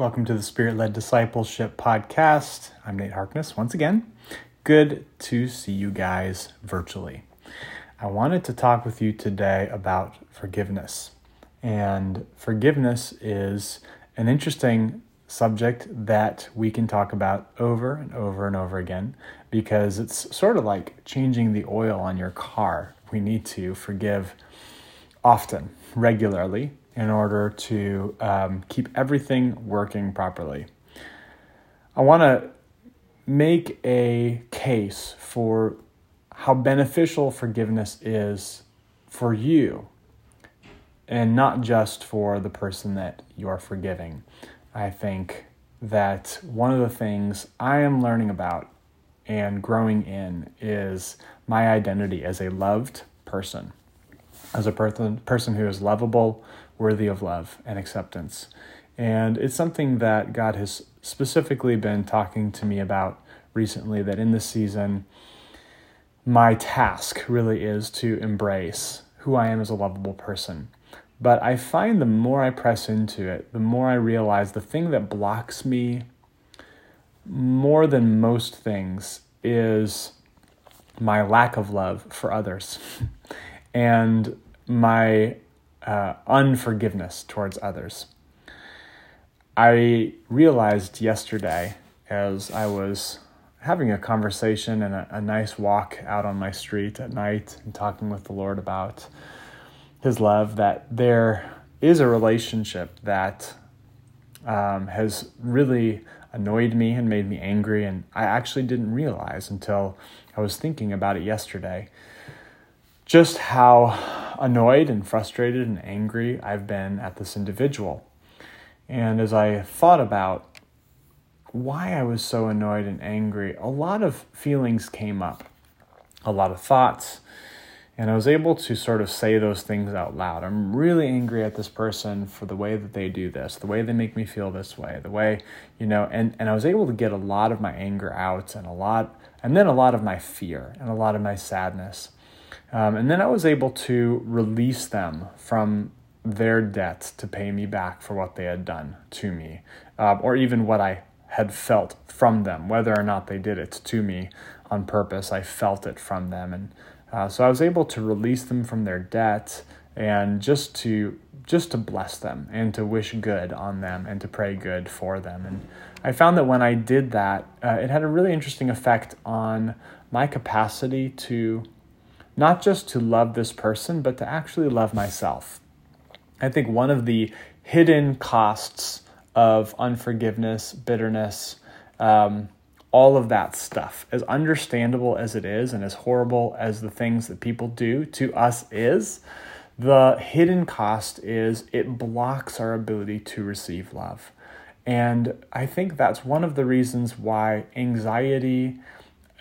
Welcome to the Spirit Led Discipleship Podcast. I'm Nate Harkness once again. Good to see you guys virtually. I wanted to talk with you today about forgiveness. And forgiveness is an interesting subject that we can talk about over and over and over again because it's sort of like changing the oil on your car. We need to forgive often, regularly, in order to um, keep everything working properly. I want to make a case for how beneficial forgiveness is for you and not just for the person that you're forgiving. I think that one of the things I am learning about and growing in is my identity as a loved person, as a person, person who is lovable, worthy of love and acceptance. And it's something that God has specifically been talking to me about recently that in this season, my task really is to embrace who I am as a lovable person. But I find the more I press into it, the more I realize the thing that blocks me more than most things is my lack of love for others and my uh, unforgiveness towards others. I realized yesterday as I was having a conversation and a, a, nice walk out on my street at night and talking with the Lord about His love that there is a relationship that um, has really annoyed me and made me angry, and I actually didn't realize until I was thinking about it yesterday just how annoyed and frustrated and angry I've been at this individual. And as I thought about why I was so annoyed and angry, a lot of feelings came up, a lot of thoughts, and I was able to sort of say those things out loud. I'm really angry at this person for the way that they do this, the way they make me feel this way, the way, you know, and, and I was able to get a lot of my anger out and a lot, and then a lot of my fear and a lot of my sadness. Um, and then I was able to release them from their debt to pay me back for what they had done to me, um, or even what I had felt from them, whether or not they did it to me on purpose. I felt it from them, and uh, so I was able to release them from their debt and just to just to bless them and to wish good on them and to pray good for them. And I found that when I did that, uh, it had a really interesting effect on my capacity to not just to love this person, but to actually love myself. I think one of the hidden costs of unforgiveness, bitterness, um, all of that stuff, as understandable as it is and as horrible as the things that people do to us is, the hidden cost is it blocks our ability to receive love. And I think that's one of the reasons why anxiety,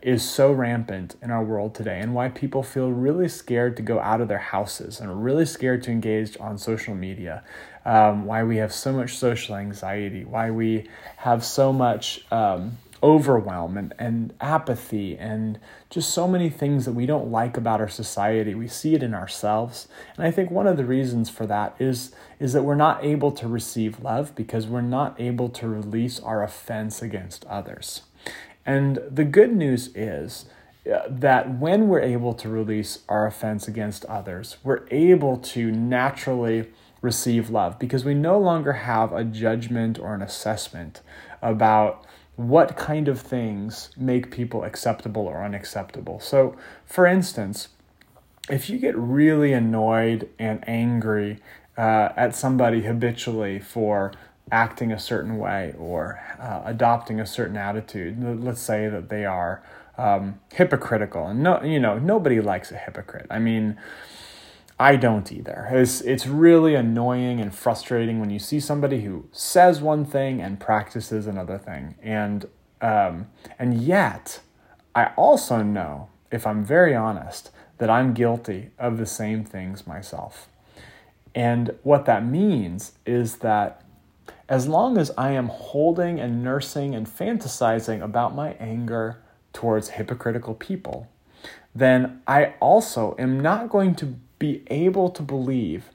is so rampant in our world today and why people feel really scared to go out of their houses and really scared to engage on social media. Um, why we have so much social anxiety, why we have so much um, overwhelm and, and apathy and just so many things that we don't like about our society. We see it in ourselves. And I think one of the reasons for that is, is that we're not able to receive love because we're not able to release our offense against others. And the good news is uh, that when we're able to release our offense against others, we're able to naturally receive love because we no longer have a judgment or an assessment about what kind of things make people acceptable or unacceptable. So, for instance, if you get really annoyed and angry uh, at somebody habitually for acting a certain way or uh, adopting a certain attitude. Let's say that they are um, hypocritical, and no, you know, nobody likes a hypocrite. I mean, I don't either. It's it's really annoying and frustrating when you see somebody who says one thing and practices another thing, and um, and yet I also know, if I'm very honest, that I'm guilty of the same things myself. And what that means is that as long as I am holding and nursing and fantasizing about my anger towards hypocritical people, then I also am not going to be able to believe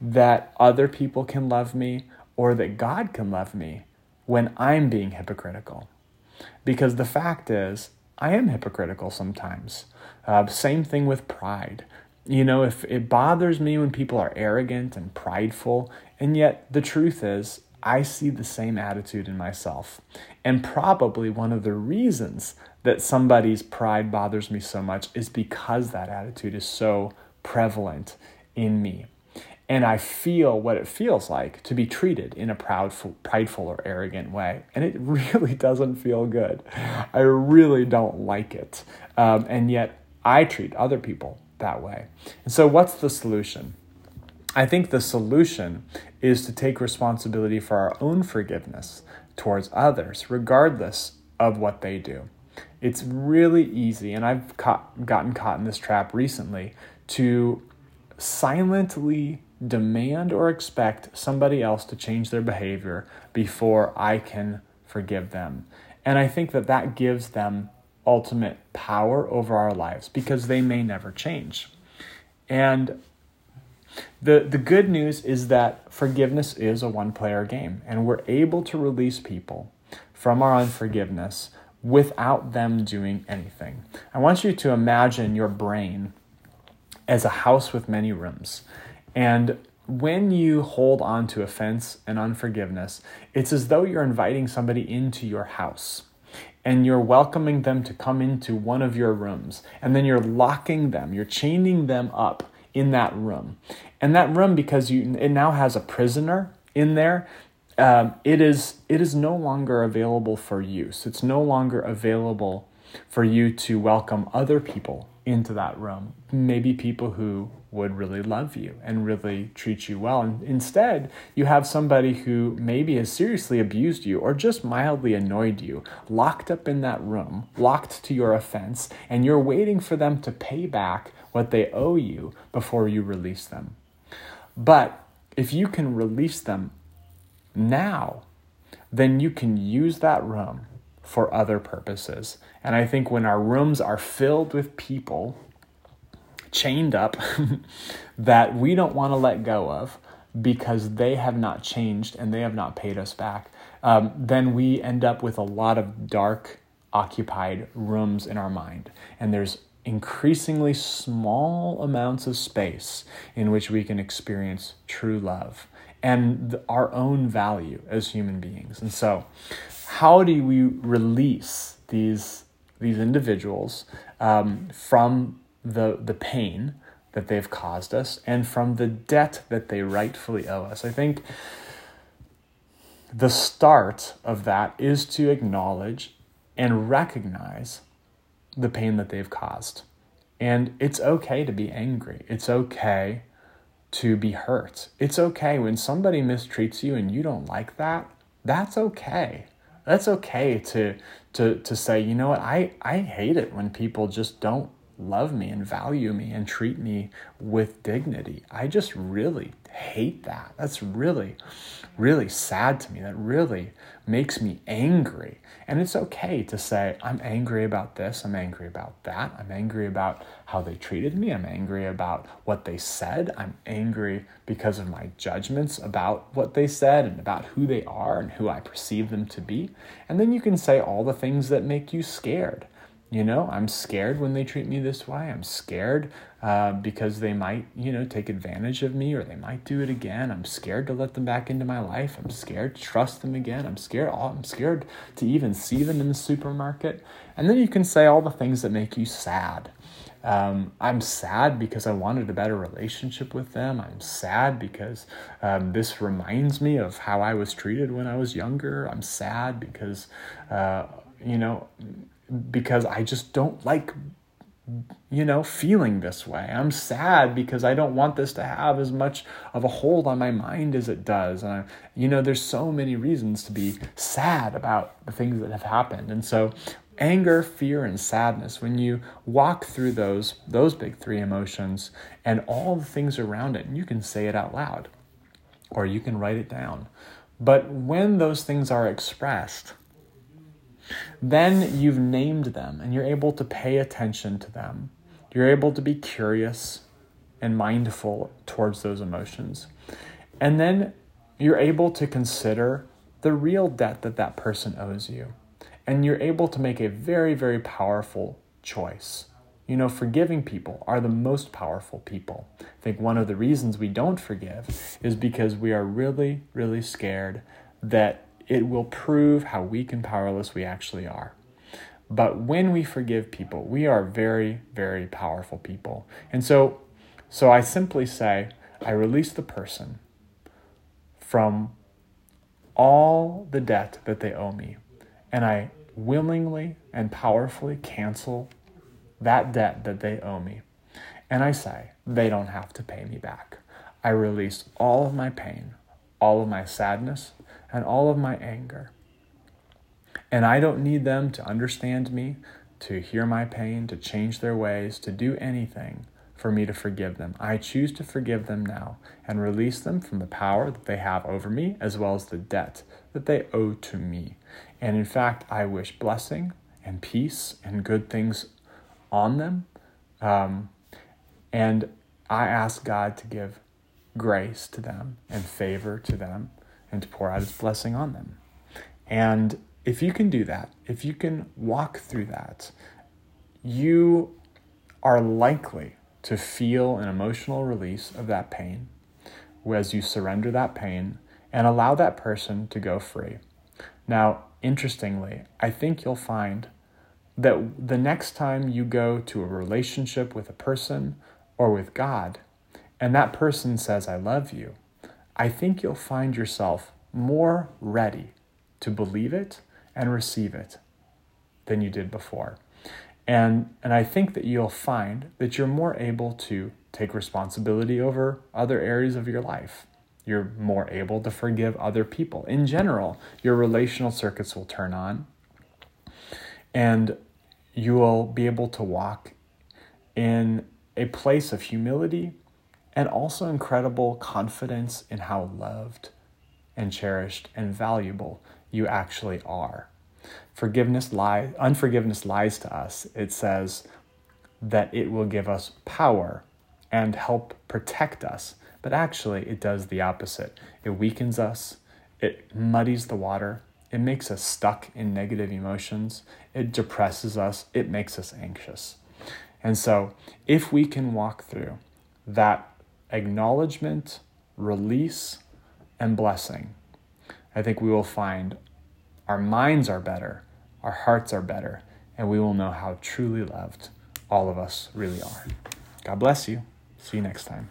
that other people can love me or that God can love me when I'm being hypocritical. Because the fact is, I am hypocritical sometimes. Uh, same thing with pride. You know, if it bothers me when people are arrogant and prideful, and yet the truth is, I see the same attitude in myself. And probably one of the reasons that somebody's pride bothers me so much is because that attitude is so prevalent in me. And I feel what it feels like to be treated in a proudful, prideful or arrogant way. And it really doesn't feel good. I really don't like it. Um, and yet I treat other people that way. And so, what's the solution? I think the solution is to take responsibility for our own forgiveness towards others, regardless of what they do. It's really easy, and I've caught, gotten caught in this trap recently, to silently demand or expect somebody else to change their behavior before I can forgive them. And I think that that gives them ultimate power over our lives because they may never change. And the, the good news is that forgiveness is a one player game, and we're able to release people from our unforgiveness without them doing anything. I want you to imagine your brain as a house with many rooms. And when you hold on to offense and unforgiveness, it's as though you're inviting somebody into your house and you're welcoming them to come into one of your rooms. And then you're locking them, you're chaining them up in that room. And that room, because you it now has a prisoner in there, um, it is it is no longer available for use. It's no longer available for you to welcome other people into that room. Maybe people who would really love you and really treat you well. And instead, you have somebody who maybe has seriously abused you or just mildly annoyed you, locked up in that room, locked to your offense, and you're waiting for them to pay back what they owe you before you release them. But if you can release them now, then you can use that room for other purposes. And I think when our rooms are filled with people chained up that we don't want to let go of because they have not changed and they have not paid us back, um, then we end up with a lot of dark, occupied rooms in our mind. And there's increasingly small amounts of space in which we can experience true love and our own value as human beings. And so, how do we release these these individuals um, from the the pain that they've caused us and from the debt that they rightfully owe us? I think the start of that is to acknowledge and recognize the pain that they've caused. And it's okay to be angry. It's okay to be hurt. It's okay when somebody mistreats you and you don't like that. That's okay that's okay to to to say you know what i i hate it when people just don't love me and value me and treat me with dignity i just really hate that. That's really really sad to me. That really makes me angry. And it's okay to say i'm angry about this i'm angry about that i'm angry about how they treated me i'm angry about what they said i'm angry because of my judgments about what they said and about who they are and who i perceive them to be. And then you can say all the things that make you scared you know, I'm scared when they treat me this way. I'm scared uh, because they might, you know, take advantage of me or they might do it again. I'm scared to let them back into my life. I'm scared to trust them again. I'm scared. Oh, I'm scared to even see them in the supermarket. And then you can say all the things that make you sad. Um, I'm sad because I wanted a better relationship with them. I'm sad because um, this reminds me of how I was treated when I was younger. I'm sad because, uh, you know, because I just don't like you know, feeling this way. I'm sad because I don't want this to have as much of a hold on my mind as it does. And, I, you know, there's so many reasons to be sad about the things that have happened. And so, anger, fear, and sadness, when you walk through those, those big three emotions and all the things around it, and you can say it out loud or you can write it down. But when those things are expressed, then you've named them and you're able to pay attention to them. You're able to be curious and mindful towards those emotions. And then you're able to consider the real debt that that person owes you. And you're able to make a very, very powerful choice. You know, forgiving people are the most powerful people. I think one of the reasons we don't forgive is because we are really, really scared that it will prove how weak and powerless we actually are. But when we forgive people, we are very, very powerful people. And so, so I simply say, I release the person from all the debt that they owe me, and I willingly and powerfully cancel that debt that they owe me. And I say, they don't have to pay me back. I release all of my pain, all of my sadness, and all of my anger. And I don't need them to understand me, to hear my pain, to change their ways, to do anything for me to forgive them. I choose to forgive them now and release them from the power that they have over me as well as the debt that they owe to me. And in fact, I wish blessing and peace and good things on them. Um, and I ask God to give grace to them and favor to them and to pour out his blessing on them. And if you can do that, if you can walk through that, you are likely to feel an emotional release of that pain as you surrender that pain and allow that person to go free. Now, interestingly, I think you'll find that the next time you go to a relationship with a person or with God, and that person says, I love you, I think you'll find yourself more ready to believe it and receive it than you did before. And, and I think that you'll find that you're more able to take responsibility over other areas of your life. You're more able to forgive other people. In general, your relational circuits will turn on. And you will be able to walk in a place of humility and also incredible confidence in how loved and cherished and valuable you actually are. Forgiveness lies, unforgiveness lies to us. It says that it will give us power and help protect us, but actually it does the opposite. It weakens us, it muddies the water, it makes us stuck in negative emotions, it depresses us, it makes us anxious. And so, if we can walk through that acknowledgement, release, and blessing, I think we will find our minds are better, our hearts are better, and we will know how truly loved all of us really are. God bless you. See you next time.